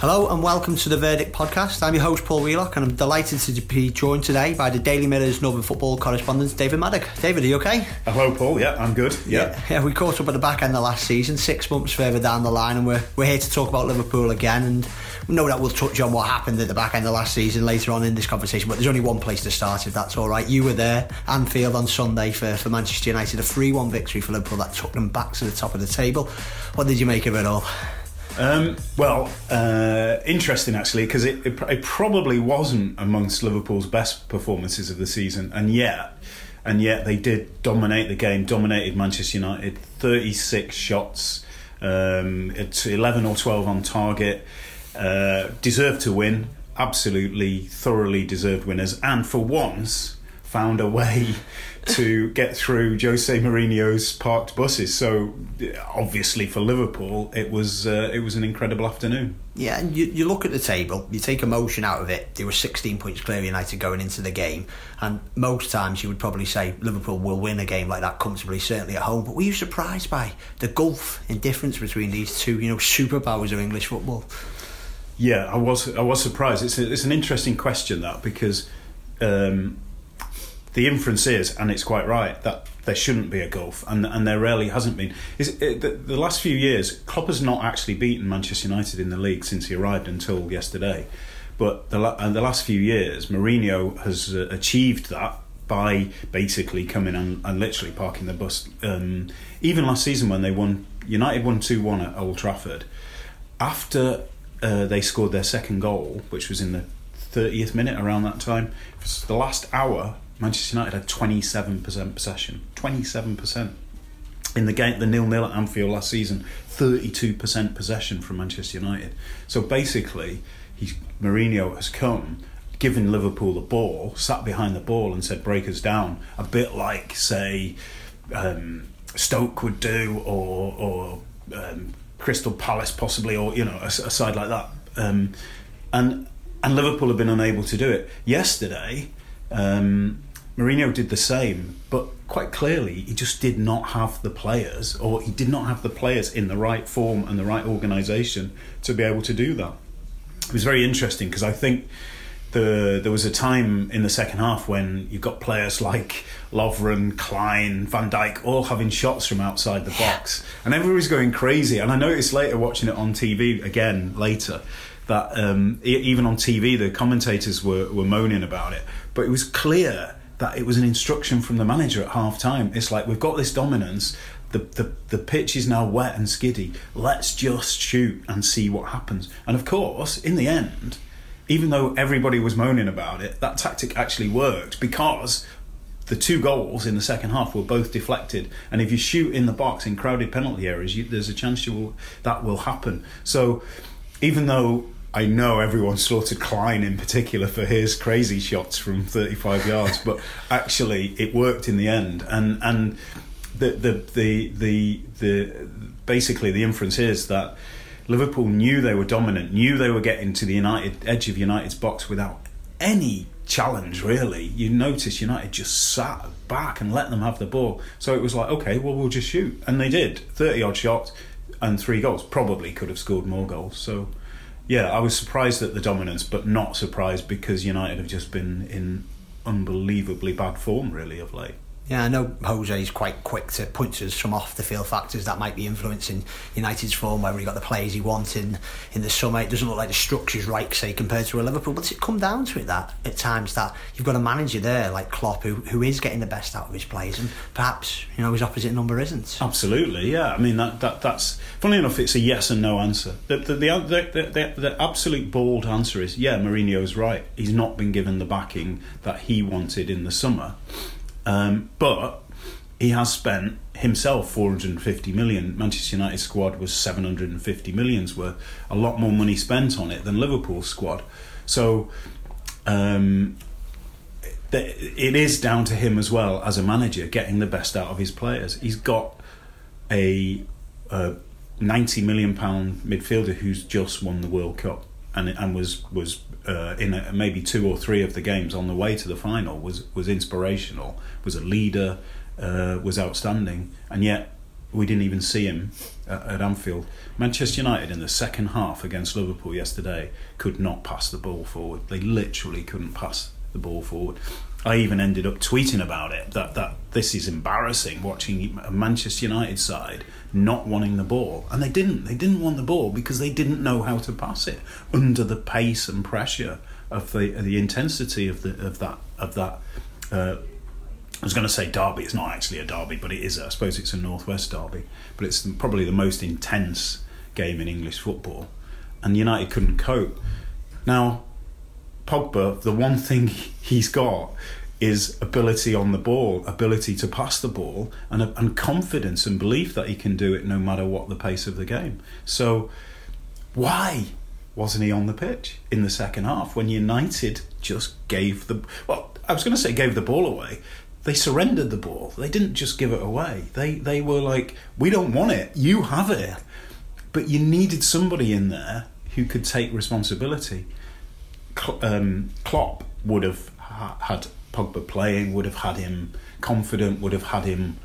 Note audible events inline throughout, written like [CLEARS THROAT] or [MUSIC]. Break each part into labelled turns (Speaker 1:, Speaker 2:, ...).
Speaker 1: Hello and welcome to the Verdict podcast. I'm your host Paul Wheelock and I'm delighted to be joined today by the Daily Mirror's Northern Football correspondent David Maddock. David, are you okay?
Speaker 2: Hello, Paul. Yeah, I'm good. Yeah.
Speaker 1: yeah, yeah, we caught up at the back end of last season, six months further down the line, and we're we're here to talk about Liverpool again. And no doubt we'll touch on what happened at the back end of last season later on in this conversation. But there's only one place to start, if that's all right. You were there, Anfield on Sunday for, for Manchester United, a 3 1 victory for Liverpool that took them back to the top of the table. What did you make of it all?
Speaker 2: Um, well, uh, interesting actually, because it, it, it, probably wasn't amongst Liverpool's best performances of the season, and yet, and yet they did dominate the game, dominated Manchester United, thirty six shots, um, eleven or twelve on target, uh, deserved to win, absolutely, thoroughly deserved winners, and for once found a way to get through Jose Mourinho's parked buses. So obviously for Liverpool, it was uh, it was an incredible afternoon.
Speaker 1: Yeah, and you, you look at the table, you take emotion out of it. There were 16 points clear United going into the game, and most times you would probably say Liverpool will win a game like that comfortably, certainly at home. But were you surprised by the gulf in difference between these two, you know, superpowers of English football?
Speaker 2: Yeah, I was I was surprised. It's a, it's an interesting question that because. Um, the inference is, and it's quite right, that there shouldn't be a gulf, and and there rarely hasn't been. Is it, the, the last few years, Klopp has not actually beaten Manchester United in the league since he arrived until yesterday, but the and the last few years, Mourinho has uh, achieved that by basically coming and, and literally parking the bus. Um, even last season when they won, United won two one at Old Trafford, after uh, they scored their second goal, which was in the 30th minute around that time. the last hour Manchester United had 27% possession. 27%. In the game, the nil nil at Anfield last season, 32% possession from Manchester United. So basically, he's, Mourinho has come, given Liverpool the ball, sat behind the ball, and said, break us down. A bit like, say, um, Stoke would do, or, or um, Crystal Palace possibly, or you know, a, a side like that. Um, and and Liverpool have been unable to do it. Yesterday, um, Mourinho did the same, but quite clearly he just did not have the players, or he did not have the players in the right form and the right organisation to be able to do that. It was very interesting because I think the there was a time in the second half when you've got players like Lovren, Clyne, Van Dijk all having shots from outside the box, and everybody's going crazy. And I noticed later watching it on TV again later that um, even on TV the commentators were, were moaning about it, but it was clear that it was an instruction from the manager at half time. It's like we've got this dominance. The, the the pitch is now wet and skiddy. Let's just shoot and see what happens. And of course, in the end, even though everybody was moaning about it, that tactic actually worked because the two goals in the second half were both deflected. And if you shoot in the box in crowded penalty areas, you, there's a chance you will, that will happen. So even though I know everyone slaughtered Clyne in particular for his crazy shots from 35 yards, but [LAUGHS] actually it worked in the end. And and the the the the, the basically the inference is that Liverpool knew they were dominant, knew they were getting to the United edge of United's box without any challenge really. You notice United just sat back and let them have the ball. So it was like, okay, well we'll just shoot, and they did. 30 odd shots and three goals. Probably could have scored more goals. So yeah, I was surprised at the dominance, but not surprised because United have just been in unbelievably bad form, really, of late.
Speaker 1: Yeah, I know Jose is quite quick to point to some off the field factors that might be influencing United's form, whether he got the players he wanted in, in the summer. It doesn't look like the structure's right, say, compared to a Liverpool. But it come down to it that at times that you've got a manager there like Klopp who, who is getting the best out of his players and perhaps, you know, his opposite number isn't.
Speaker 2: Absolutely, yeah. I mean, that, that that's, funny enough, it's a yes and no answer. The, the, the, the, the, the absolute bald answer is, yeah, Mourinho's right. He's not been given the backing that he wanted in the summer. Um, but he has spent himself 450 million. Manchester United squad was 750 millions worth. A lot more money spent on it than Liverpool's squad. So um, it is down to him as well as a manager getting the best out of his players. He's got a, a 90 million pound midfielder who's just won the World Cup. And and was was uh, in a, maybe two or three of the games on the way to the final was was inspirational, was a leader, uh, was outstanding, and yet we didn't even see him at, at Anfield. Manchester United in the second half against Liverpool yesterday could not pass the ball forward. They literally couldn't pass the ball forward. I even ended up tweeting about it that that this is embarrassing watching a Manchester United side not wanting the ball, and they didn't. They didn't want the ball because they didn't know how to pass it under the pace and pressure of the of the intensity of the of that of that. Uh, I was going to say derby. It's not actually a derby, but it is. I suppose it's a northwest derby, but it's probably the most intense game in English football, and United couldn't cope. Now, Pogba, the one thing he's got is ability on the ball, ability to pass the ball, and, and confidence and belief that he can do it no matter what the pace of the game. So, why wasn't he on the pitch in the second half when United just gave the well? I was going to say gave the ball away. They surrendered the ball. They didn't just give it away. They they were like, we don't want it. You have it. But you needed somebody in there who could take responsibility. Um, Klopp would have had Pogba playing, would have had him confident, would have had him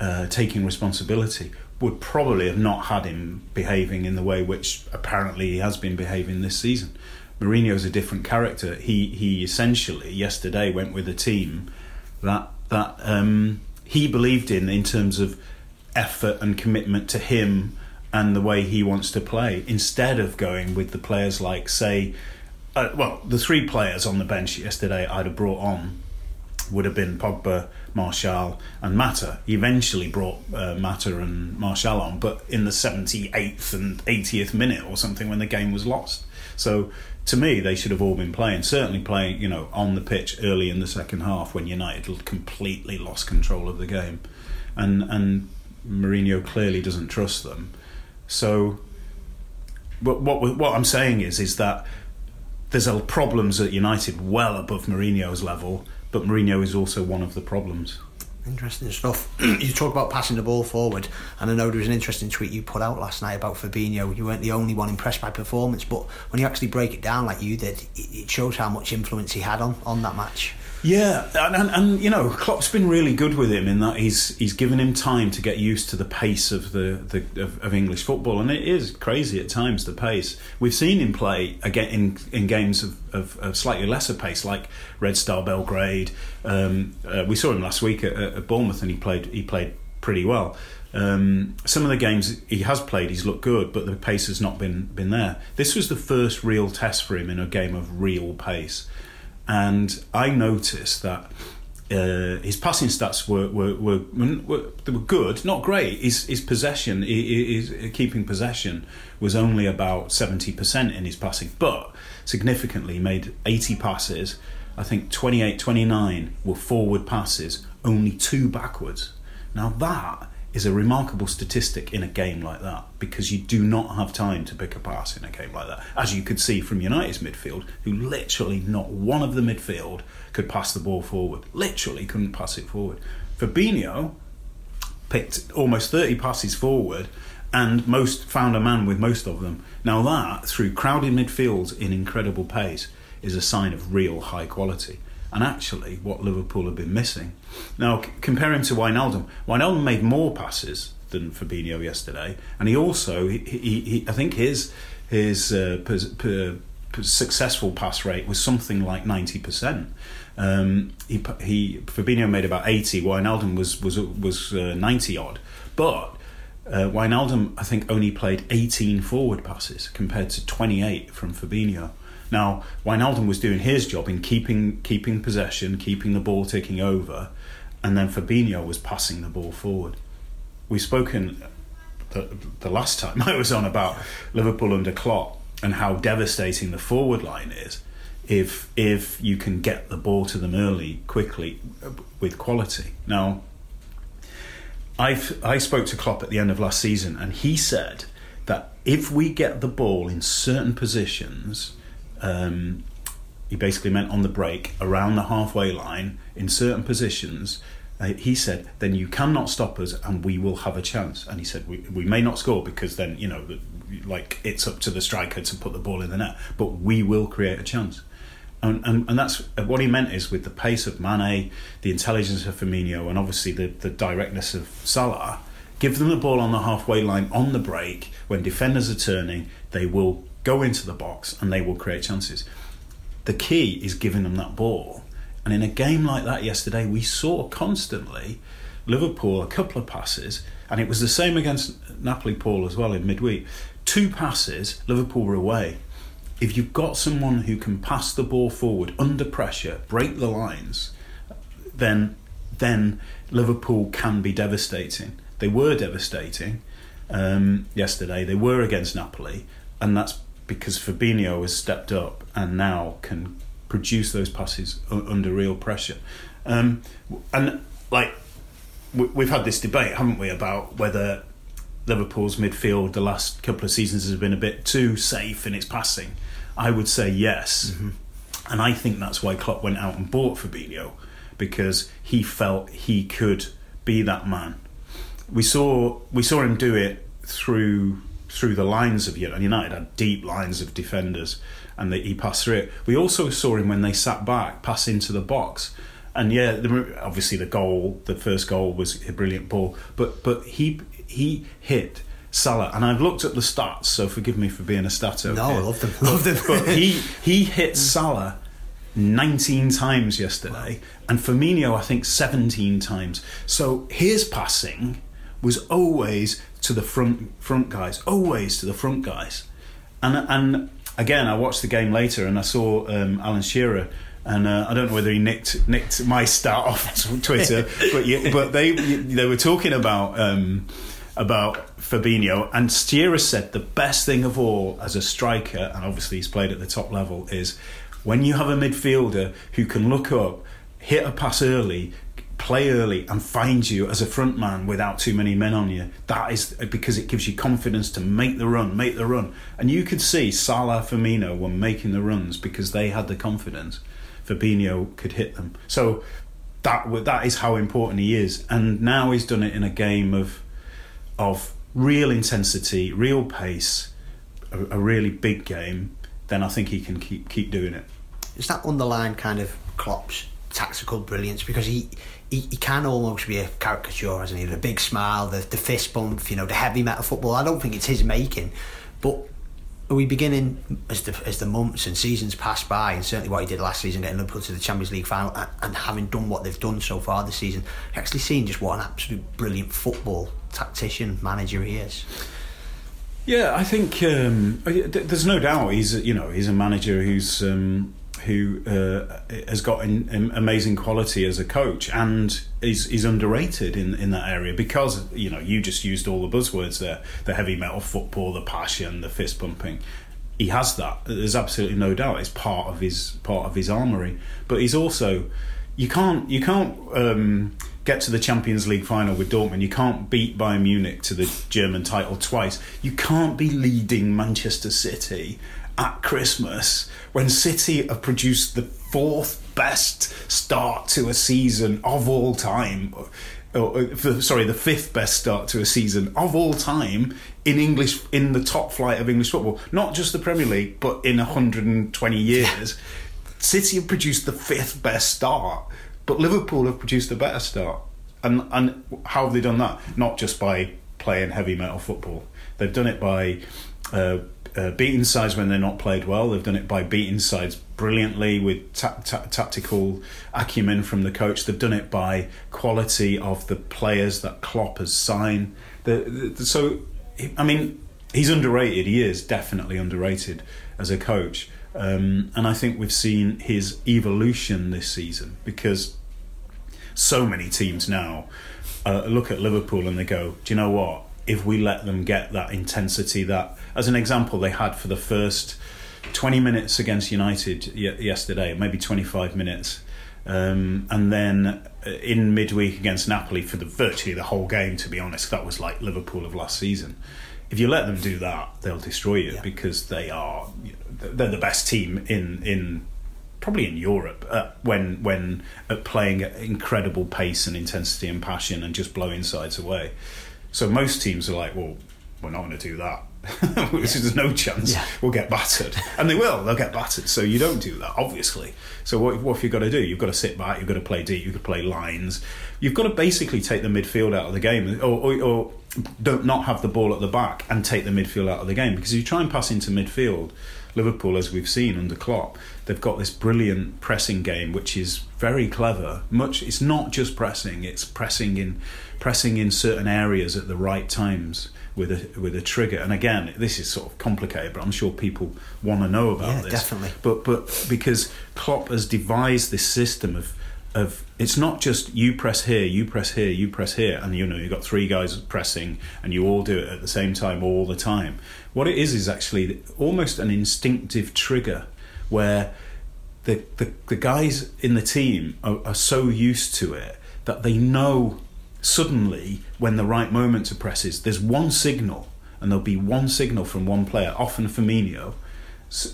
Speaker 2: uh, taking responsibility, would probably have not had him behaving in the way which apparently he has been behaving this season. Mourinho's a different character. He he essentially yesterday went with a team that that um, he believed in in terms of effort and commitment to him and the way he wants to play, instead of going with the players like say uh, well, the three players on the bench yesterday I'd have brought on would have been Pogba, Martial, and Mata. He eventually brought uh, Mata and Martial on, but in the 78th and 80th minute or something when the game was lost. So to me, they should have all been playing. Certainly playing, you know, on the pitch early in the second half when United completely lost control of the game, and and Mourinho clearly doesn't trust them. So, but what what I'm saying is is that there's problems at United well above Mourinho's level, but Mourinho is also one of the problems.
Speaker 1: Interesting stuff. [CLEARS THROAT] you talk about passing the ball forward, and I know there was an interesting tweet you put out last night about Fabinho. You weren't the only one impressed by performance, but when you actually break it down like you did, it shows how much influence he had on, on that match.
Speaker 2: Yeah, and, and, and, you know, Klopp's been really good with him in that he's he's given him time to get used to the pace of the, the of, of, English football, and it is crazy at times the pace. We've seen him play again in, in games of, of, of slightly lesser pace, like Red Star Belgrade. Um, uh, we saw him last week at, at, Bournemouth, and he played he played pretty well. Um, some of the games he has played, he's looked good, but the pace has not been been there. This was the first real test for him in a game of real pace and I noticed that uh, his passing stats were were, were were, they were good, not great. His his possession, his, his keeping possession, was only about seventy percent in his passing, but significantly made eighty passes. I think 28, 29 were forward passes, only two backwards. Now that is a remarkable statistic in a game like that because you do not have time to pick a pass in a game like that. As you could see from United's midfield, who literally not one of the midfield could pass the ball forward. Literally couldn't pass it forward. Fabinho picked almost 30 passes forward and most found a man with most of them. Now that, through crowded midfields in incredible pace, is a sign of real high quality and actually what Liverpool have been missing. Now, c- compare him to Wijnaldum. Wijnaldum made more passes than Fabinho yesterday, and he also, he, he, he I think his his uh, per, per, per successful pass rate was something like ninety percent. Um, he, he Fabinho made about eighty. Wijnaldum was was was uh, ninety odd, but. Uh, Wijnaldum, I think, only played 18 forward passes compared to 28 from Fabinho. Now, Wijnaldum was doing his job in keeping keeping possession, keeping the ball ticking over, and then Fabinho was passing the ball forward. We've spoken the, the last time [LAUGHS] I was on about Liverpool under Klopp and how devastating the forward line is if if you can get the ball to them early, quickly, with quality. Now, I I spoke to Klopp at the end of last season, and he said that if we get the ball in certain positions um, he basically meant on the break around the halfway line in certain positions. uh, he said, then you cannot stop us and we will have a chance. And he said, we, we may not score because then, you know, like it's up to the striker to put the ball in the net, but we will create a chance. And, and, and that's what he meant is with the pace of Mane, the intelligence of Firmino, and obviously the, the directness of Salah, give them the ball on the halfway line on the break when defenders are turning, they will go into the box and they will create chances. The key is giving them that ball. And in a game like that yesterday, we saw constantly Liverpool a couple of passes, and it was the same against Napoli Paul as well in midweek. Two passes, Liverpool were away. If you've got someone who can pass the ball forward under pressure, break the lines, then then Liverpool can be devastating. They were devastating um, yesterday. They were against Napoli, and that's because Fabinho has stepped up and now can produce those passes under real pressure. Um, and like we've had this debate, haven't we, about whether Liverpool's midfield the last couple of seasons has been a bit too safe in its passing. I would say yes, mm-hmm. and I think that's why Klopp went out and bought Fabinho because he felt he could be that man. We saw we saw him do it through through the lines of United. And United had deep lines of defenders, and they, he passed through it. We also saw him when they sat back, pass into the box. And yeah, the, obviously the goal, the first goal was a brilliant ball, but but he he hit Salah, and I've looked at the stats, so forgive me for being a stato.
Speaker 1: No,
Speaker 2: here.
Speaker 1: I love them. Love them.
Speaker 2: but [LAUGHS] he he hit Salah 19 times yesterday, and Firmino I think 17 times. So his passing was always to the front front guys, always to the front guys. And and again, I watched the game later and I saw um, Alan Shearer. And uh, I don't know whether he nicked nicked my start off [LAUGHS] Twitter, but yeah, but they they were talking about um, about Fabinho, and Shearer said the best thing of all as a striker, and obviously he's played at the top level, is when you have a midfielder who can look up, hit a pass early, play early and find you as a front man without too many men on you. That is because it gives you confidence to make the run, make the run. And you could see Salah, Firmino were making the runs because they had the confidence. Fabinho could hit them. So that that is how important he is. And now he's done it in a game of of real intensity, real pace, a, a really big game. Then I think he can keep keep doing it.
Speaker 1: Is that underlying kind of Klopp's tactical brilliance because he he, he can almost be a caricature, hasn't he? The big smile, the, the fist bump, you know, the heavy metal football. I don't think it's his making, but are we beginning as the as the months and seasons pass by, and certainly what he did last season, getting Liverpool to the Champions League final, and, and having done what they've done so far this season, actually seeing just what an absolute brilliant football tactician manager he is.
Speaker 2: Yeah, I think um, there's no doubt he's you know he's a manager who's um, who uh, has got an, an amazing quality as a coach and is is underrated in in that area because you know you just used all the buzzwords there the heavy metal football the passion the fist pumping he has that there's absolutely no doubt it's part of his part of his armory but he's also you can't you can't um, get to the Champions League final with Dortmund. You can't beat Bayern Munich to the German title twice. You can't be leading Manchester City at Christmas when City have produced the fourth best start to a season of all time. Or, uh, sorry, the fifth best start to a season of all time in English in the top flight of English football, not just the Premier League, but in 120 years. City have produced the fifth best start, but Liverpool have produced a better start. And and how have they done that? Not just by playing heavy metal football. They've done it by uh, uh, beating sides when they're not played well. They've done it by beating sides brilliantly with ta- ta- tactical acumen from the coach. They've done it by quality of the players that Klopp has signed. The, the, so, I mean, he's underrated. He is definitely underrated as a coach. Um, and I think we've seen his evolution this season because so many teams now uh, look at Liverpool and they go, do you know what? if we let them get that intensity that as an example they had for the first 20 minutes against United yesterday maybe 25 minutes um, and then uh, in midweek against Napoli for the virtually the whole game to be honest that was like Liverpool of last season if you let them do that they'll destroy you yeah. because they are they're the best team in in probably in Europe uh, when when at playing at incredible pace and intensity and passion and just blowing sides away. So most teams are like, well, we're not going to do that. [LAUGHS] There's no chance
Speaker 1: Yeah.
Speaker 2: we'll get battered, and they will. They'll get battered. So you don't do that, obviously. So what, what have you got to do? You've got to sit back. You've got to play deep. You've got to play lines. You've got to basically take the midfield out of the game, or, or, or don't not have the ball at the back and take the midfield out of the game. Because if you try and pass into midfield, Liverpool, as we've seen under Klopp, they've got this brilliant pressing game, which is very clever. Much, it's not just pressing; it's pressing in, pressing in certain areas at the right times with a with a trigger. And again, this is sort of complicated, but I'm sure people want to know about
Speaker 1: Yeah,
Speaker 2: this.
Speaker 1: definitely.
Speaker 2: But but because Klopp has devised this system of of it's not just you press here, you press here, you press here, and you know you've got three guys pressing, and you all do it at the same time all the time. What it is is actually almost an instinctive trigger where the the, the guys in the team are, are so used to it that they know suddenly when the right moment to press is. There's one signal, and there'll be one signal from one player, often Firmino,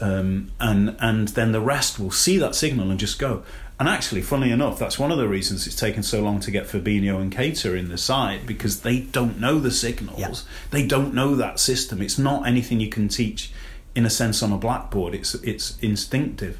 Speaker 2: um, and and then the rest will see that signal and just go. And actually, funnily enough, that's one of the reasons it's taken so long to get Fabinho and Keita in the side because they don't know the signals.
Speaker 1: Yeah.
Speaker 2: They don't know that system. It's not anything you can teach, in a sense, on a blackboard. It's it's instinctive.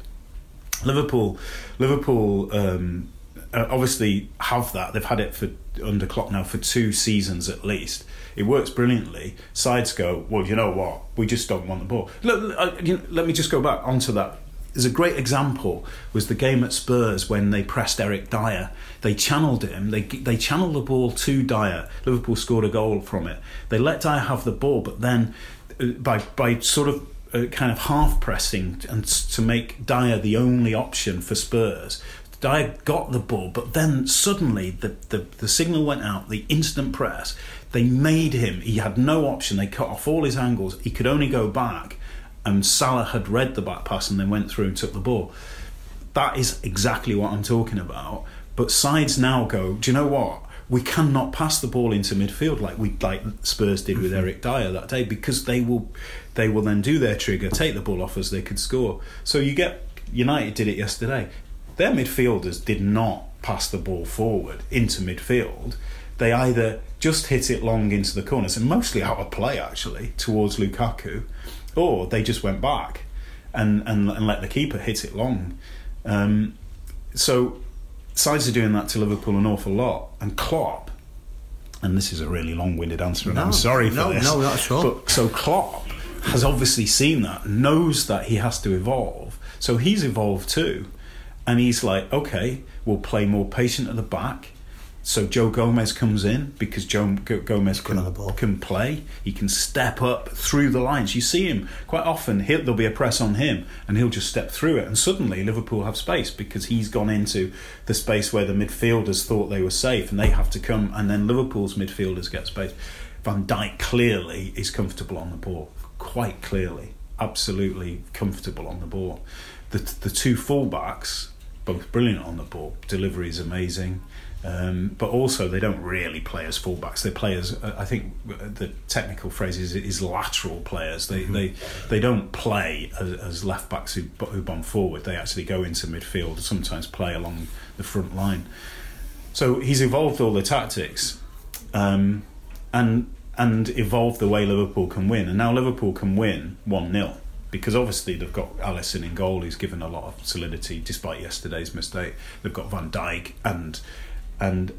Speaker 2: Liverpool, Liverpool, um, uh, obviously have that. They've had it for under Klopp now for two seasons at least. It works brilliantly. Sides go, well, you know what? We just don't want the ball. Look, uh, you know, let me just go back onto that. There's a great example was the game at Spurs when they pressed Eric Dier. They channeled him. They they channeled the ball to Dier. Liverpool scored a goal from it. They let Dier have the ball, but then uh, by by sort of uh, kind of half pressing and to make Dier the only option for Spurs. Dier got the ball, but then suddenly the, the, the signal went out, the instant press. They made him, he had no option. They cut off all his angles. He could only go back, and Salah had read the back pass and then went through and took the ball. That is exactly what I'm talking about. But sides now go, do you know what? We cannot pass the ball into midfield like we like Spurs did with mm-hmm. Eric Dier that day because they will they will then do their trigger, take the ball off as they could score. So you get United did it yesterday. Their midfielders did not pass the ball forward into midfield. They either just hit it long into the corners and mostly out of play actually towards Lukaku, or they just went back and and, and let the keeper hit it long. Um, so sides are doing that to Liverpool an awful lot, and Klopp. And this is a really long-winded answer, and
Speaker 1: No,
Speaker 2: I'm sorry for
Speaker 1: no,
Speaker 2: this.
Speaker 1: no, not at all.
Speaker 2: But so Klopp has obviously seen that, knows that he has to evolve. So he's evolved too, and he's like, okay, we'll play more patient at the back. So Joe Gomez comes in because Joe G- Gomez can,
Speaker 1: ball.
Speaker 2: can play. He can step up through the lines. You see him quite often. He'll, there'll be a press on him, and he'll just step through it. And suddenly Liverpool have space because he's gone into the space where the midfielders thought they were safe, and they have to come. And then Liverpool's midfielders get space. Van Dijk clearly is comfortable on the ball, quite clearly, absolutely comfortable on the ball. The the two fullbacks, both brilliant on the ball. Delivery is amazing. Um, but also, they don't really play as fullbacks. They play as uh, I think the technical phrase is, is lateral players. They they they don't play as, as left backs who, who bomb forward. They actually go into midfield. and Sometimes play along the front line. So he's evolved all the tactics, um, and and evolved the way Liverpool can win. And now Liverpool can win one 0 because obviously they've got Alisson in goal, who's given a lot of solidity despite yesterday's mistake. They've got Van Dijk, and and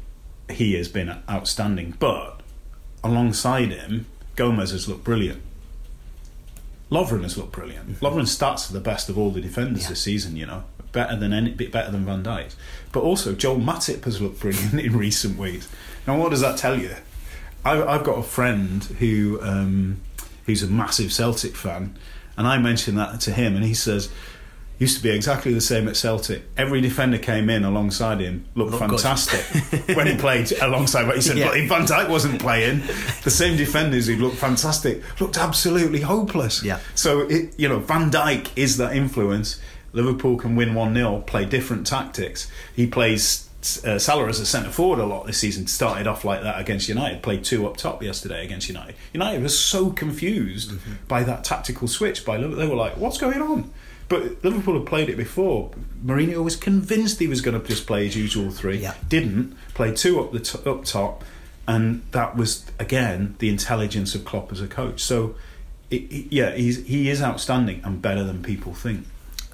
Speaker 2: he has been outstanding. But alongside him, Gomez has looked brilliant. Lovren has looked brilliant. Lovren's stats are the best of all the defenders
Speaker 1: Yeah.
Speaker 2: this season. You know, better than any, bit better than Van Dijk. But also, Joel Matip has looked brilliant [LAUGHS] in recent weeks. Now, what does that tell you? I, I've got a friend who um, who's a massive Celtic fan, and I mentioned that to him, and he says. Used to be exactly the same at Celtic. Every defender came in alongside him, looked fantastic [LAUGHS] when he played alongside. But he said,
Speaker 1: Yeah.
Speaker 2: but if Van Dijk wasn't playing, the same defenders who looked fantastic looked absolutely hopeless.
Speaker 1: Yeah.
Speaker 2: So it, you know, Van Dijk is that influence. Liverpool can win one 0 play different tactics. He plays uh, Salah as a centre forward a lot this season. Started off like that against United. Played two up top yesterday against United. United was so confused
Speaker 1: Mm-hmm.
Speaker 2: by that tactical switch by Liverpool. They were like, "What's going on?" But Liverpool had played it before. Mourinho was convinced he was going to just play his usual three.
Speaker 1: Yeah.
Speaker 2: Didn't play two up the t- up top, and that was again the intelligence of Klopp as a coach. So, it, it- yeah, he's he is outstanding and better than people think.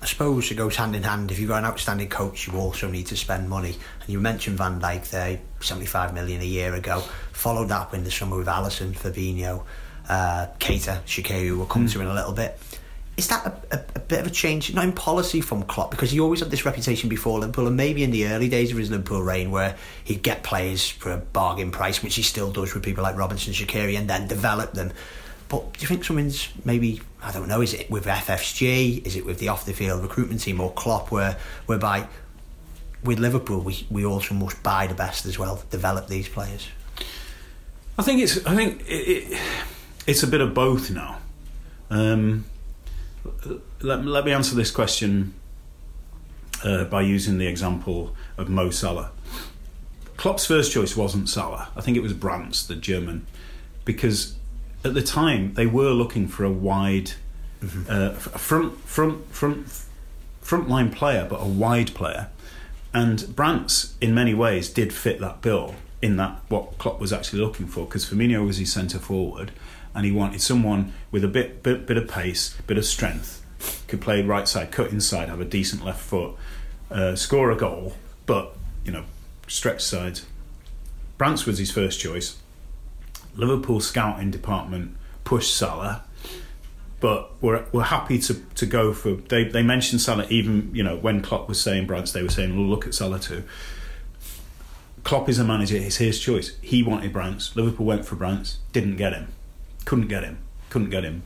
Speaker 1: I suppose it goes hand in hand. If you've got an outstanding coach, you also need to spend money. And you mentioned Van Dijk there, 75 million a year ago. Followed that up in the summer with Alisson, Fabinho, uh, Keita, Shaqiri, who we'll come to in a little bit. Is that a, a, a bit of a change, not in policy from Klopp? Because he always had this reputation before Liverpool, and maybe in the early days of his Liverpool reign, where he'd get players for a bargain price, which he still does with people like Robertson, Shaqiri, and then develop them. But do you think something's maybe I don't know? Is it with FSG? Is it with the off the field recruitment team or Klopp, where whereby with Liverpool we, we also must buy the best as well, develop these players.
Speaker 2: I think it's I think it, it, it's a bit of both now. Um, let, let me answer this question uh, by using the example of Mo Salah. Klopp's first choice wasn't Salah. I think it was Brandt, the German, because at the time they were looking for a wide uh, f- front front front front line player, but a wide player. And Brandt, in many ways, did fit that bill in that what Klopp was actually looking for because Firmino was his centre forward, and he wanted someone with a bit bit bit of pace, bit of strength, could play right side, cut inside, have a decent left foot, uh, score a goal, but you know, stretch sides. Brandt was his first choice. Liverpool scouting department pushed Salah, but we're we're happy to, to go for. They they mentioned Salah even you know when Klopp was saying Brandt, they were saying well, look at Salah too. Klopp is a manager; it's his choice. He wanted Brandt. Liverpool went for Brandt, didn't get him, couldn't get him, couldn't get him.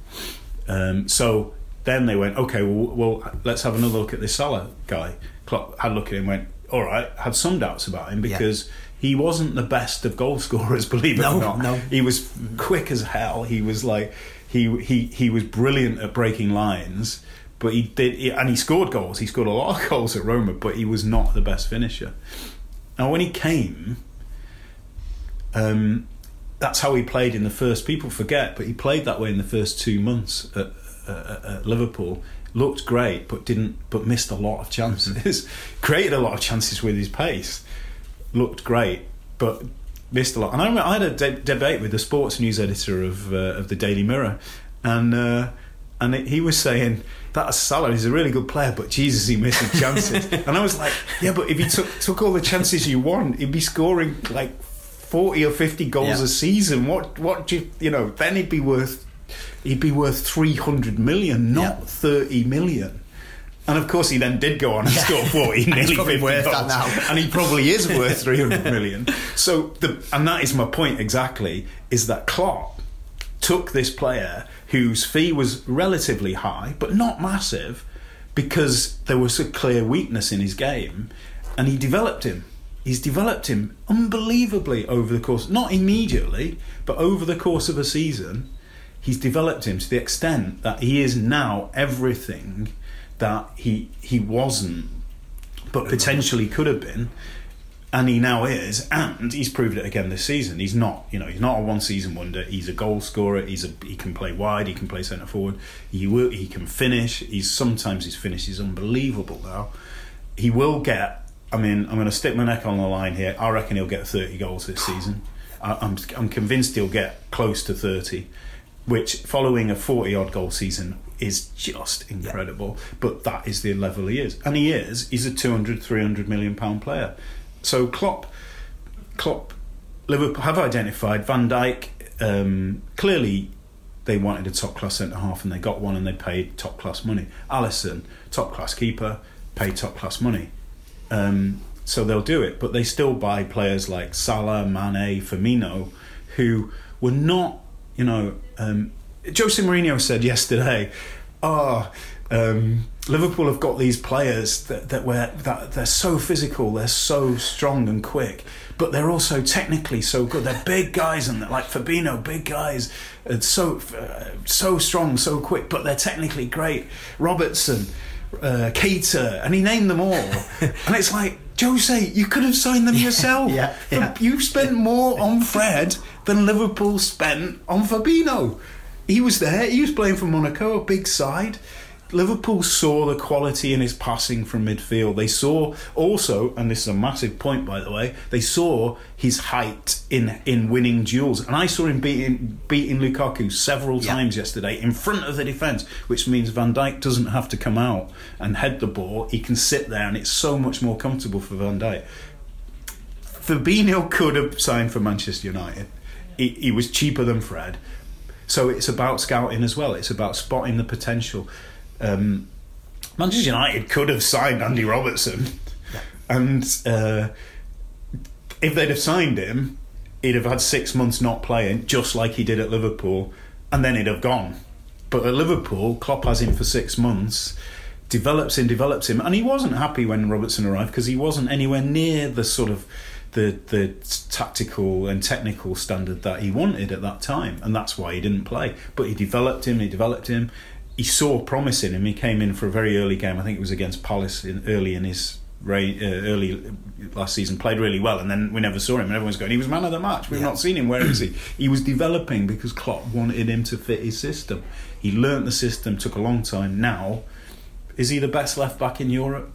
Speaker 2: Um, so then they went, okay, well, well, let's have another look at this Salah guy. Klopp had a look at him, went, all right, had some doubts about him because he wasn't the best of goal [LAUGHS] scorers, believe it
Speaker 1: No,
Speaker 2: or not.
Speaker 1: no.
Speaker 2: He was quick as hell. He was like he he he was brilliant at breaking lines, but he did and he scored goals. He scored a lot of [LAUGHS] goals at Roma, but he was not the best finisher. Now when he came, um, that's how he played in the first. People forget, but he played that way in the first two months at, at, at Liverpool. Looked great, but didn't, but missed a lot of chances. [LAUGHS] Created a lot of chances with his pace. Looked great, but missed a lot. And I, remember I had a de- debate with the sports news editor of uh, of the Daily Mirror, and uh, and it, he was saying that Salah is a really good player, but Jesus, he misses chances. [LAUGHS] and I was like, yeah, but if he took took all the chances you want, he'd be scoring like forty or fifty goals
Speaker 1: Yeah.
Speaker 2: a season. What what do you you know? Then he'd be worth he'd be worth three hundred million, not
Speaker 1: Yeah.
Speaker 2: thirty million. And of course, he then did go on and
Speaker 1: Yeah.
Speaker 2: score [LAUGHS] forty, nearly fifty
Speaker 1: worth that
Speaker 2: goals,
Speaker 1: now.
Speaker 2: and he probably is [LAUGHS] worth three hundred million. So, the, and that is my point exactly: is that Klopp took this player whose fee was relatively high, but not massive, because there was a clear weakness in his game, and he developed him. He's developed him unbelievably over the course, not immediately, but over the course of a season. He's developed him to the extent that he is now everything that he he wasn't, but potentially could have been and he now is, and he's proved it again this season. He's not, you know, he's not a one-season wonder. He's a goal scorer. He's a he can play wide. He can play centre forward. He will. He can finish. He's sometimes his finish is unbelievable now. He will get. I mean, I'm going to stick my neck on the line here. I reckon he'll get 30 goals this season. I, I'm I'm convinced he'll get close to 30, which following a 40 odd goal season is just incredible. But that is the level he is, and he is. He's a 200, 300 million pound player. So Klopp, Klopp, Liverpool have identified Van Dijk. Um, clearly, they wanted a top class centre half, and they got one, and they paid top class money. Alisson, top class keeper, paid top class money. Um, so they'll do it, but they still buy players like Salah, Mane, Firmino, who were not, you know. Um, Jose Mourinho said yesterday, "Oh, [LAUGHS] um, Liverpool have got these players that that were that they're so physical, they're so strong and quick, but they're also technically so good. They're big guys and they're like Fabinho, big guys, and so uh, so strong, so quick, but they're technically great. Robertson." Uh, Keita, and he named them all, [LAUGHS] and it's like Jose, you could have signed them yourself.
Speaker 1: yeah, yeah.
Speaker 2: You spent more on Fred than Liverpool spent on Fabinho. He was there. He was playing for Monaco, a big side. Liverpool saw the quality in his passing from midfield. They saw also, and this is a massive point by the way, they saw his height in in winning duels. And I saw him beating beating Lukaku several
Speaker 1: Yeah.
Speaker 2: times yesterday in front of the defence, which means Van Dijk doesn't have to come out and head the ball. He can sit there, and it's so much more comfortable for Van Dijk. Fabinho could have signed for Manchester United. He, he was cheaper than Fred. So it's about scouting as well. It's about spotting the potential. Um, Manchester United could have signed Andy Robertson, and uh, if they'd have signed him, he'd have had six months not playing, just like he did at Liverpool, and then he'd have gone. But at Liverpool, Klopp has him for six months, develops him, develops him, and he wasn't happy when Robertson arrived because he wasn't anywhere near the sort of the the tactical and technical standard that he wanted at that time, and that's why he didn't play. But he developed him, he developed him. He saw promise in him. He came in for a very early game. I think it was against Palace in, early in his reign, uh, early last season. Played really well, and then we never saw him. And everyone's going, he was man of the match. We've
Speaker 1: Yeah.
Speaker 2: not seen him. Where is he? [CLEARS THROAT] He was developing because Klopp wanted him to fit his system. He learnt the system. Took a long time. Now, is he the best left back in Europe?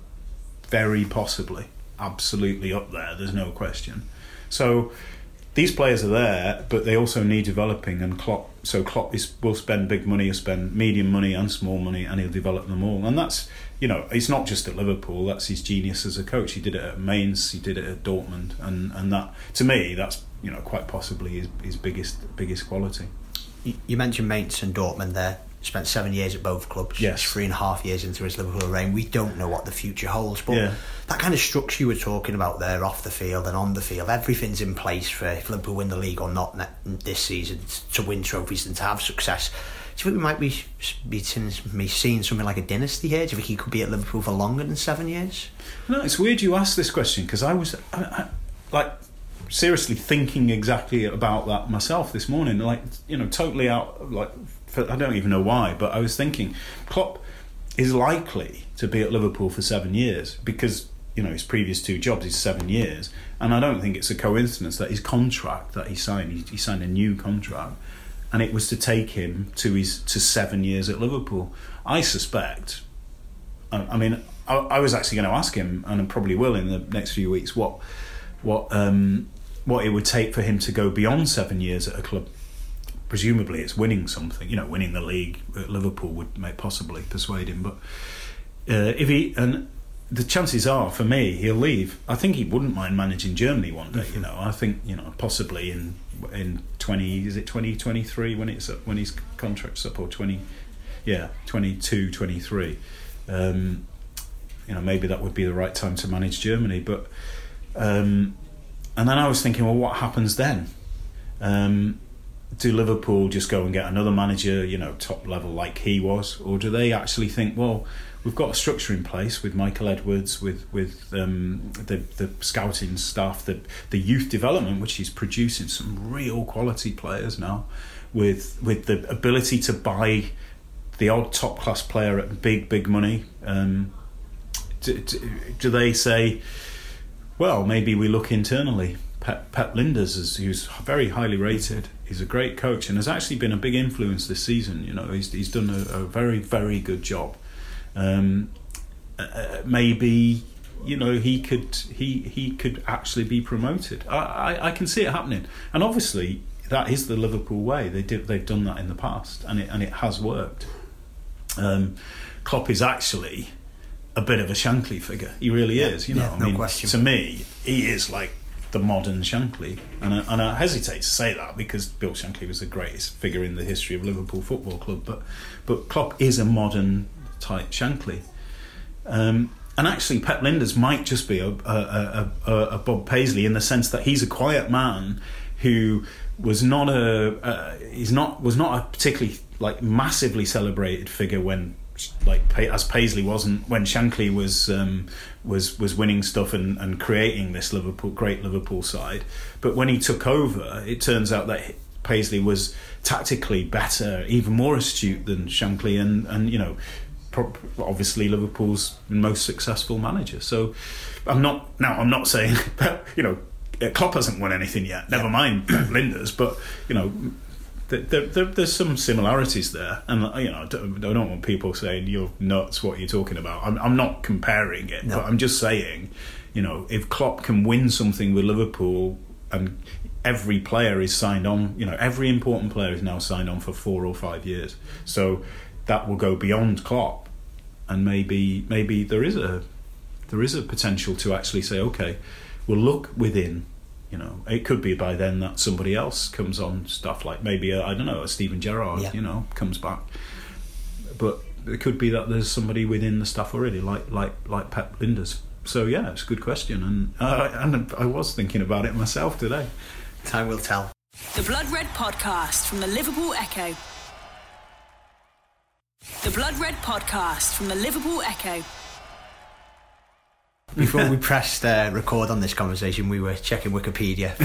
Speaker 2: Very possibly. Absolutely up there. There's no question. So these players are there, but they also need developing. And Klopp, so Klopp is, will spend big money, he'll spend medium money and small money, and he'll develop them all. And that's, you know, it's not just at Liverpool. That's his genius as a coach. He did it at Mainz, he did it at Dortmund, and and that to me, that's you know quite possibly his, his biggest biggest quality.
Speaker 1: You- You mentioned Mainz and Dortmund there. Spent seven years at both clubs.
Speaker 2: Yes.
Speaker 1: Three and a half years into his Liverpool reign. We don't know what the future holds, but
Speaker 2: Yeah.
Speaker 1: that kind of structure you were talking about there, off the field and on the field, everything's in place for if Liverpool win the league or not this season to win trophies and to have success. Do you think we might be, be, seeing, be seeing something like a dynasty here? Do you think he could be at Liverpool for longer than seven years?
Speaker 2: No, it's weird you asked this question because I was I, I, like seriously thinking exactly about that myself this morning. Like you know, totally out. Like I don't even know why, but I was thinking Klopp is likely to be at Liverpool for seven years because you know his previous two jobs is seven years, and I don't think it's a coincidence that his contract that he signed he, he signed a new contract. And it was to take him to his to seven years at Liverpool. I suspect I, I mean, I, I was actually going to ask him, and I probably will in the next few weeks, what what um, what it would take for him to go beyond seven years at a club. Presumably, it's winning something. You know, winning the league at Liverpool would may possibly persuade him. But uh, if he and the chances are, for me, he'll leave. I think he wouldn't mind managing Germany one day. You know, I think you know possibly in in twenty is it twenty twenty three when it's up, when his contract's up or twenty yeah 22 23 um, you know maybe that would be the right time to manage Germany but um, and then I was thinking well what happens then um, do Liverpool just go and get another manager you know top level like he was? Or do they actually think well we've got a structure in place with Michael Edwards with with um, the the scouting staff the the youth development which is producing some real quality players now with with the ability to buy the odd top class player at big big money? Um, do, do, do they say well maybe we look internally? Pep, Pep Lijnders is who's very highly rated he's a great coach and has actually been a big influence this season you know. He's, he's done a, a very very good job. Um, uh, maybe you know he could he he could actually be promoted. I, I, I can see it happening. And obviously that is the Liverpool way. They did they've done that in the past and it and it has worked. Um, Klopp is actually a bit of a Shankly figure. He really is you know.
Speaker 1: Yeah,
Speaker 2: I
Speaker 1: no
Speaker 2: mean
Speaker 1: question.
Speaker 2: to me he is like the modern Shankly. And I, and I hesitate to say that because Bill Shankly was the greatest figure in the history of Liverpool Football Club but but Klopp is a modern type Shankly. Um, and actually, Pep Lijnders might just be a, a, a, a, Bob Paisley in the sense that he's a quiet man who was not a uh, he's not was not a particularly like massively celebrated figure when like as Paisley wasn't when Shankly was um, was was winning stuff and, and creating this Liverpool great Liverpool side. But when he took over, it turns out that Paisley was tactically better, even more astute than Shankly, and and you know pro- obviously Liverpool's most successful manager. So I'm not now. I'm not saying [LAUGHS] you know Klopp hasn't won anything yet. Never mind [CLEARS THROAT] Lijnders, but you know there, there, there's some similarities there, and uh, you know, I don't, I don't want people saying you're nuts. What you're talking about? I'm, I'm not comparing it,
Speaker 1: No.
Speaker 2: but I'm just saying, you know, if Klopp can win something with Liverpool, and every player is signed on, you know, every important player is now signed on for four or five years, so that will go beyond Klopp, and maybe maybe there is a there is a potential to actually say, okay, we'll look within. You know, it could be by then that somebody else comes on stuff like maybe I I don't know a Steven Gerrard,
Speaker 1: Yeah.
Speaker 2: you know, comes back. But it could be that there's somebody within the staff already, like like like Pep Lijnders. So yeah, it's a good question, and uh, and I was thinking about it myself today.
Speaker 1: Time will tell.
Speaker 3: The Blood Red Podcast from the Liverpool Echo. The Blood Red Podcast from the Liverpool Echo.
Speaker 1: Before we pressed uh, record on this conversation, we were checking Wikipedia for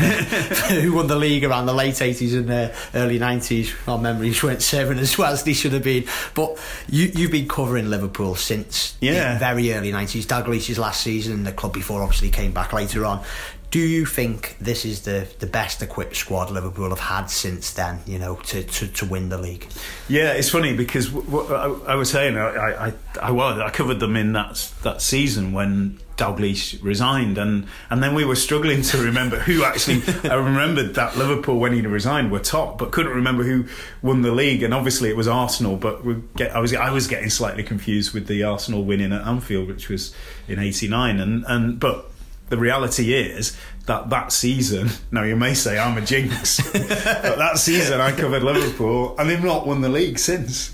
Speaker 1: who won the league around the late 80s and uh, early 90s. Our memories weren't serving as well as they should have been. But you, you've been covering Liverpool since
Speaker 2: Yeah.
Speaker 1: the very early 90s. Doug Dalglish's last season and the club before obviously came back later on. Do you think this is the, the best equipped squad Liverpool have had since then, you know, to, to, to win the league?
Speaker 2: Yeah, it's funny because w- w- I, I was saying I, I, I was I covered them in that that season when Dalglish resigned, and and then we were struggling to remember who actually. I remembered that Liverpool when he resigned were top, but couldn't remember who won the league, and obviously it was Arsenal. But we get, I was I was getting slightly confused with the Arsenal winning at Anfield, which was in '89, and and but. The reality is that that season, [LAUGHS] now you may say I'm a jinx, [LAUGHS] but that season I covered Liverpool and they've not won the league since.